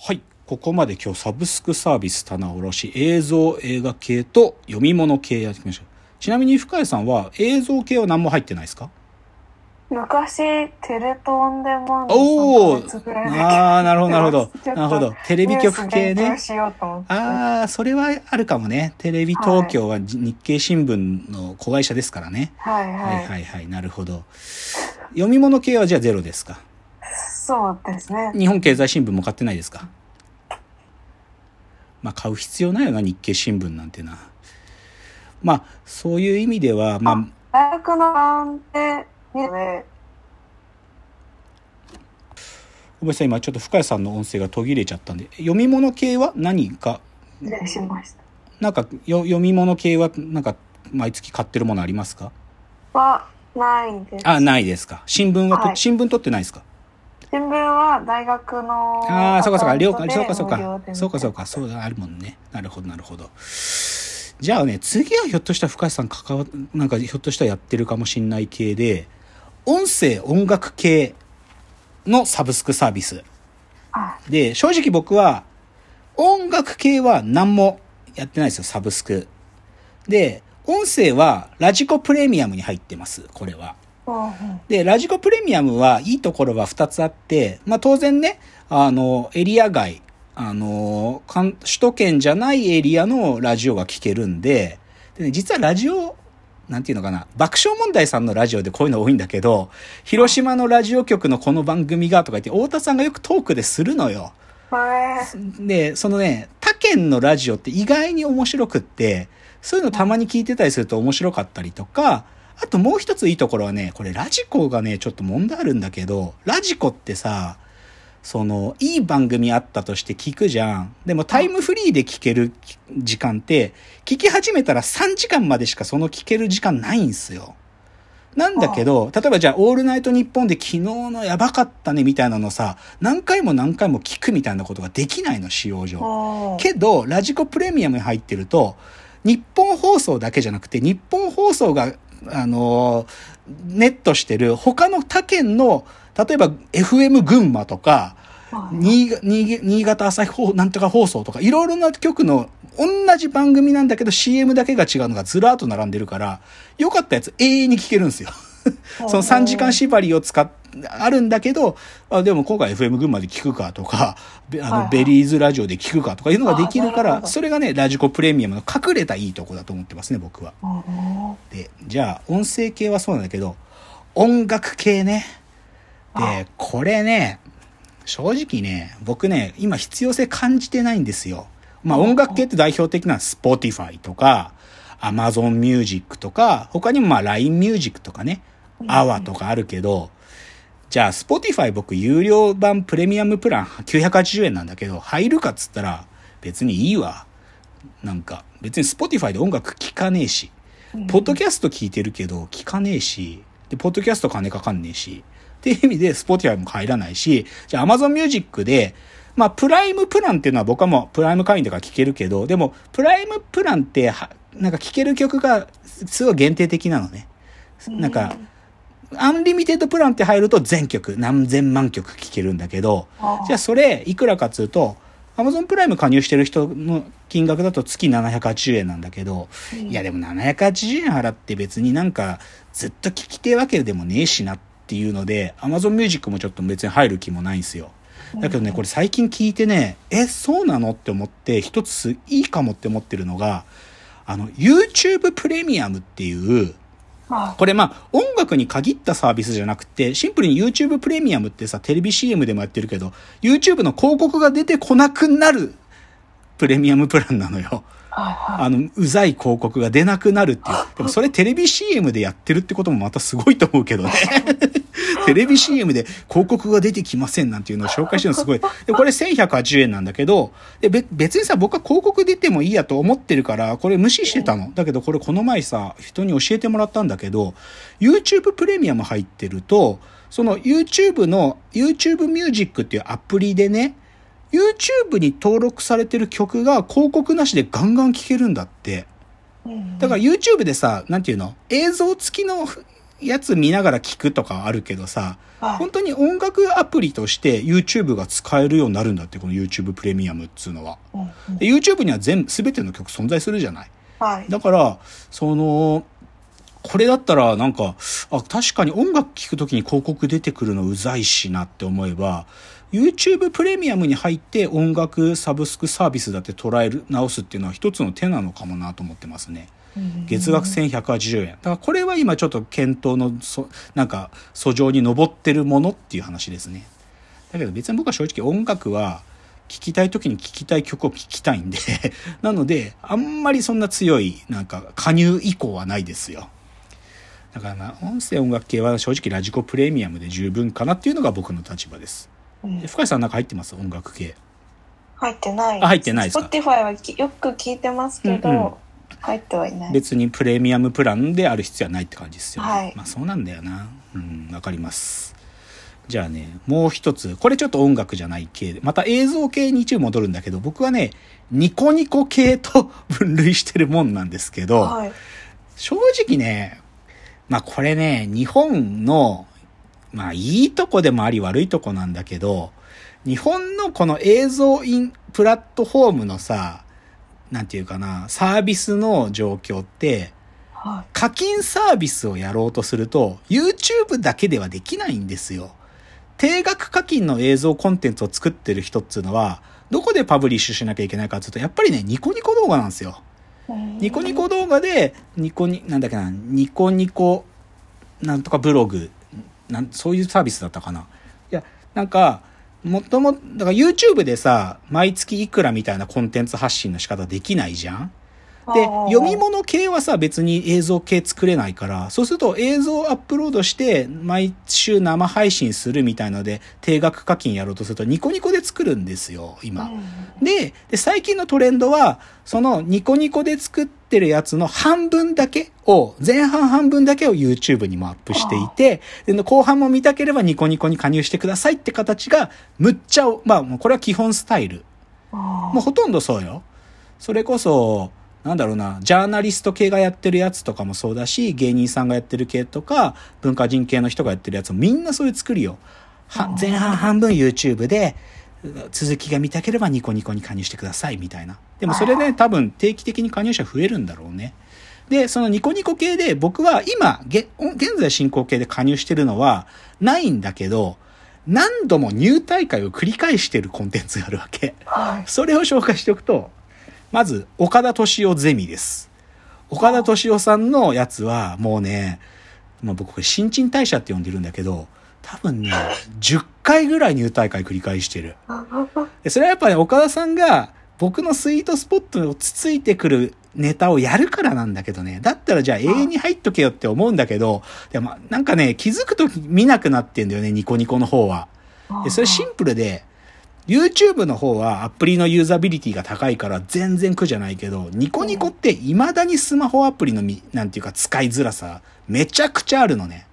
はい。ここまで今日サブスクサービス棚卸し映像映画系と読み物系やってきました。ちなみに深谷さんは映像系は何も入ってないですか？昔、テレ東オンデマンドおお3ヶ月ぐらいだけああ、なるほど、なるほど。なるほど。テレビ局系ねああ、それはあるかもね。テレビ東京は日経新聞の子会社ですからね。はいはい。はいはいはい。なるほど。読み物系はじゃあゼロですか？そうですね。日本経済新聞も買ってないですか？まあ買う必要ないよな、日経新聞なんてな。まあ、そういう意味では、まあ、大学の見るね。ごめんなさい、今ちょっと深谷さんの音声が途切れちゃったんで、読み物系は何か、失礼しました。なんかよ読み物系はなんか毎月買ってるものありますか？は、ないです。あ、ないですか。新聞はと、はい新聞取ってないですか？新聞は大学のああ、そうかそうか、了解、そうかそうかそうかそうか、そうだ、あるもんね。なるほど、なるほど。じゃあね、次はひょっとしたら深谷さん関わ、なんかひょっとしたらやってるかもしんない系で、音声音楽系のサブスクサービス。あ、で、正直僕は、音楽系は何もやってないですよ、サブスク。で、音声はラジコプレミアムに入ってます、これは。で、ラジコプレミアムはいいところは2つあって、まあ当然ね、あの、エリア外、あの、首都圏じゃないエリアのラジオが聞けるんで、でね、実はラジオ、なんていうのかな、爆笑問題さんのラジオでこういうの多いんだけど、広島のラジオ局のこの番組がとか言って、太田さんがよくトークでするのよ。で、そのね、他県のラジオって意外に面白くって、そういうのたまに聞いてたりすると面白かったりとか、あともう一ついいところはね、これラジコがね、ちょっと問題あるんだけど、ラジコってさ、その、いい番組あったとして聞くじゃん。でもタイムフリーで聞ける時間って、聞き始めたら3時間までしかその聞ける時間ないんすよ。なんだけど、例えばじゃあ、オールナイトニッポンで昨日のやばかったねみたいなのさ、何回も何回も聞くみたいなことができないの、使用上。けど、ラジコプレミアムに入ってると、日本放送だけじゃなくて、日本放送が、あのーネットしてる他の他県の、例えば FM 群馬とか、新潟新新潟朝日放なんとか放送とか、いろいろな局の同じ番組なんだけど CM だけが違うのがずらーっと並んでるから、良かったやつ永遠に聞けるんですよ。その3時間縛りを使っ、あるんだけど、あでも今回 FM 群馬で聞くかとか、べあの、はいはいベリーズラジオで聞くかとかいうのができるから、それがね、ラジコプレミアムの隠れたいいとこだと思ってますね、僕は。うんで、じゃあ、音声系はそうなんだけど、音楽系ね。で、これね、正直ね、僕ね、今必要性感じてないんですよ。まあ音楽系って代表的なのは Spotify とか、Amazon Music とか、他にもまあ LINE Music とかね、AWA とかあるけど、じゃあ Spotify 僕有料版プレミアムプラン980円なんだけど、入るかっつったら別にいいわ。なんか別に Spotify で音楽聴かねえし、ポッドキャスト聞いてるけど聞かねえし、で、ポッドキャスト金かかんねえし、っていう意味で Spotify も入らないし、じゃあ Amazon Music で、まあ、プライムプランっていうのは僕はもうプライム会員とか聞けるけど、でも、プライムプランっては、なんか聞ける曲がすごい限定的なのね。なんか、アンリミテッドプランって入ると全曲、何千万曲聴けるんだけど、あじゃあそれいくらかっつうと、Amazon プライム加入してる人の金額だと月780円なんだけど、いやでも780円払って別になんかずっと聞きてえわけでもねえしなっていうので、Amazon Music もちょっと別に入る気もないんですよ。だけどね、これ最近聞いてね、え、そうなのって思って、一ついいかもって思ってるのが、あの、YouTube プレミアムっていう、あこれまあ音楽に限ったサービスじゃなくて、シンプルに YouTube プレミアムってさ、テレビ CM でもやってるけど、YouTube の広告が出てこなくなるプレミアムプランなのよ。あの、うざい広告が出なくなるっていう。でもそれテレビ CM でやってるってこともまたすごいと思うけどね。テレビ CM で広告が出てきませんなんていうのを紹介してるのすごい。で、これ1180円なんだけど、で、べ別にさ、僕は広告出てもいいやと思ってるから、これ無視してたの。だけどこれこの前さ、人に教えてもらったんだけど、YouTube プレミアム入ってると、その YouTube の YouTube Music っていうアプリでね、YouTube に登録されてる曲が広告なしでガンガン聴けるんだって。うんだから YouTube でさ、なんていうの？映像付きのやつ見ながら聞くとかあるけどさ、はい本当に音楽アプリとして YouTube が使えるようになるんだって、この YouTube プレミアムっつうのは。うんうんで YouTube には全部、すべての曲存在するじゃない？はい。だから、その、これだったらなんか、あ、確かに音楽聴くときに広告出てくるのうざいしなって思えば、YouTube プレミアムに入って音楽サブスクサービスだって捉える、直すっていうのは一つの手なのかもなと思ってますね。月額1180円。だからこれは今ちょっと検討の、そなんか、訴状に上ってるものっていう話ですね。だけど別に僕は正直音楽は、聴きたい時に聴きたい曲を聴きたいんで、なので、あんまりそんな強い、なんか、加入以降はないですよ。だからまあ、音声音楽系は正直ラジコプレミアムで十分かなっていうのが僕の立場です。うんで深井さんなんか入ってます？音楽系。入ってない。あ入ってないですか？Spotify はきよく聞いてますけど、うんうん入ってはいない。別にプレミアムプランである必要はないって感じですよね。はいまあそうなんだよな。うん、わかります。じゃあね、もう一つ。これちょっと音楽じゃない系で。また映像系に一部戻るんだけど、僕はね、ニコニコ系と分類してるもんなんですけど、はい。正直ね、まあこれね、日本の、まあいいとこでもあり悪いとこなんだけど、日本のこの映像インプラットフォームのさ、なんていうかな、サービスの状況って、は課金サービスをやろうとすると、YouTube だけではできないんですよ。定額課金の映像コンテンツを作ってる人っていうのは、どこでパブリッシュしなきゃいけないかっていうと、やっぱりね、ニコニコ動画なんですよ。い。ニコニコ動画で、ニコニ、なんだっけな、ニコニコ、なんとかブログ、なん、そういうサービスだったかな。いや、なんか、もとも、だから YouTube でさ、毎月いくらみたいなコンテンツ発信の仕方できないじゃん？で、読み物系はさ、別に映像系作れないから、そうすると映像アップロードして、毎週生配信するみたいので、定額課金やろうとすると、ニコニコで作るんですよ、今。でで、最近のトレンドは、そのニコニコで作ってるやつの半分だけを、前半半分だけを YouTube にもアップしていて、で後半も見たければニコニコに加入してくださいって形が、むっちゃ、まあ、これは基本スタイル。もうほとんどそうよ。それこそ、なんだろうな、ジャーナリスト系がやってるやつとかもそうだし、芸人さんがやってる系とか、文化人系の人がやってるやつもみんなそういう作りよ。は前半半分 YouTube で、続きが見たければニコニコに加入してくださいみたいな。でもそれで、多分定期的に加入者増えるんだろうね。で、そのニコニコ系で僕は今、げ現在進行形で加入してるのはないんだけど、何度も入大会を繰り返してるコンテンツがあるわけ。はい。それを紹介しておくと、まず、岡田敏夫ゼミです。岡田敏夫さんのやつは、もうね、まあ、僕これ新陳代謝って呼んでるんだけど、多分ね、10回ぐらい入大会繰り返してる。でそれはやっぱり、岡田さんが僕のスイートスポットをつついてくるネタをやるからなんだけどね。だったらじゃあ永遠に入っとけよって思うんだけど、でもなんかね、気づくと見なくなってんだよね、ニコニコの方は。でそれシンプルで、YouTube の方はアプリのユーザビリティが高いから全然苦じゃないけど、ニコニコって未だにスマホアプリのみ、なんていうか使いづらさ、めちゃくちゃあるのね。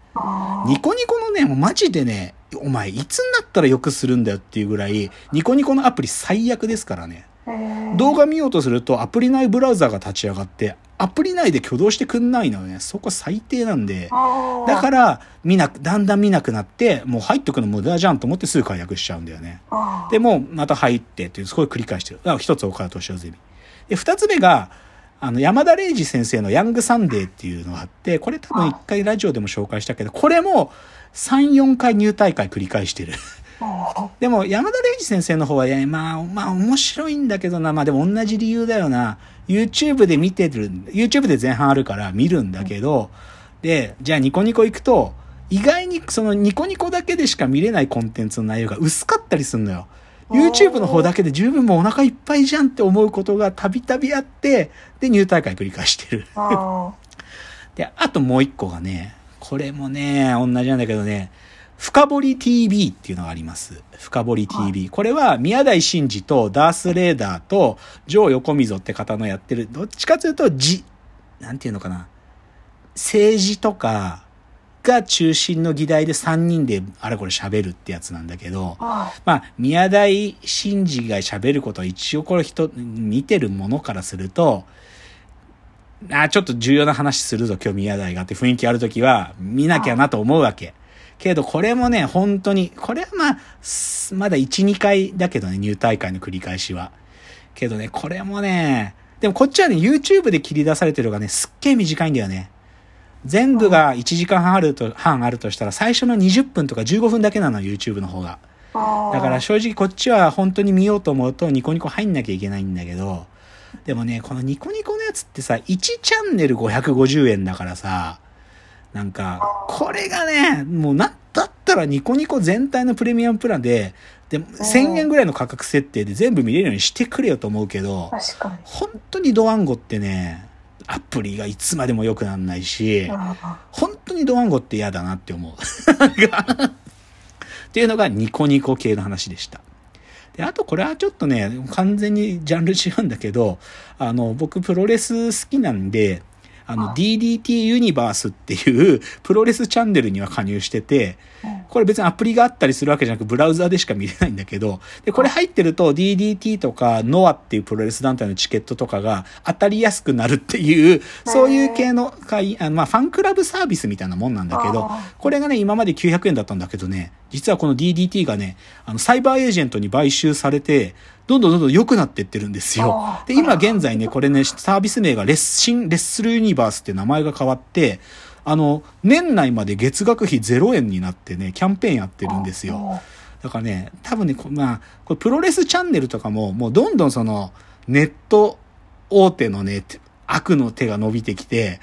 ニコニコのね、もうマジでね、お前いつになったらよくするんだよっていうぐらい、ニコニコのアプリ最悪ですからね。動画見ようとするとアプリ内ブラウザが立ち上がって、アプリ内で挙動してくんないのよね。そこ最低なんで。だから、見なく、だんだん見なくなって、もう入っとくの無駄じゃんと思ってすぐ解約しちゃうんだよね。らで、もうまた入ってっていう、すごい繰り返してる。あ一つ岡田敏夫ゼミ。で、二つ目が、あの、山田礼二先生のヤングサンデーっていうのがあって、これ多分一回ラジオでも紹介したけど、これも3、4回入大会繰り返してる。でも、山田礼二先生の方は、ね、まあ、まあ、面白いんだけどな、まあでも同じ理由だよな。YouTube で見てる、YouTube で前半あるから見るんだけど、で、じゃあニコニコ行くと、意外にそのニコニコだけでしか見れないコンテンツの内容が薄かったりするのよ。YouTube の方だけで十分もうお腹いっぱいじゃんって思うことがたびたびあって、で、入大会繰り返してる。で、あともう一個がね、これもね、同じなんだけどね、深掘 TV っていうのがあります。深掘 TV。これは宮台真司とダース・レーダーとジョー横溝って方のやってる、どっちかというと、じ、なんていうのかな。政治とかが中心の議題で3人であれこれ喋るってやつなんだけど、まあ、宮台真司が喋ることは一応これ人、見てるものからすると、あ、ちょっと重要な話するぞ、今日宮台がって雰囲気あるときは、見なきゃなと思うわけ。けど、これもね、本当に、これはまあ、すまだ1、2回だけどね、ニュー大会の繰り返しは。けどね、これもね、でもこっちはね、YouTube で切り出されてるのがね、すっげえ短いんだよね。全部が1時間半あると、半あるとしたら、最初の20分とか15分だけなの、YouTube の方が。だから正直こっちは本当に見ようと思うとニコニコ入んなきゃいけないんだけど、でもね、このニコニコのやつってさ、1チャンネル550円だからさ、なんか、これがね、もうな、だったらニコニコ全体のプレミアムプランで、で、1000円ぐらいの価格設定で全部見れるようにしてくれよと思うけど。本当にドワンゴってね、アプリがいつまでも良くなんないし、本当にドワンゴって嫌だなって思う。っていうのがニコニコ系の話でした。で、あとこれはちょっとね、完全にジャンル違うんだけど、あの、僕プロレス好きなんで、あの、DDT ユニバースっていうプロレスチャンネルには加入してて、これ別にアプリがあったりするわけじゃなく、ブラウザでしか見れないんだけど、で、これ入ってると DDT とか NOAH っていうプロレス団体のチケットとかが当たりやすくなるっていう、そういう系の会、あまあ、ファンクラブサービスみたいなもんなんだけど、これがね、今まで900円だったんだけどね、実はこの DDT がね、あの、サイバーエージェントに買収されて、どんどんどんどん良くなってってるんですよ。で、今現在ね、これね、サービス名がレッシン、レッスルユニバースって名前が変わって、あの、年内まで月額費0円になってね、キャンペーンやってるんですよ。だからね、多分ね、こまあ、これプロレスチャンネルとかも、もうどんどんその、ネット大手のね、悪の手が伸びてきて、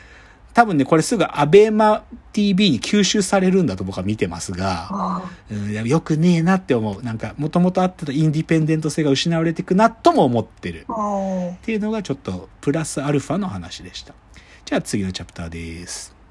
多分ね、これすぐアベマ TV に吸収されるんだと僕は見てますが、うん、よくねえなって思う。なんか、もともとあってたインディペンデント性が失われていくなとも思ってる。っていうのがちょっとプラスアルファの話でした。じゃあ次のチャプターです。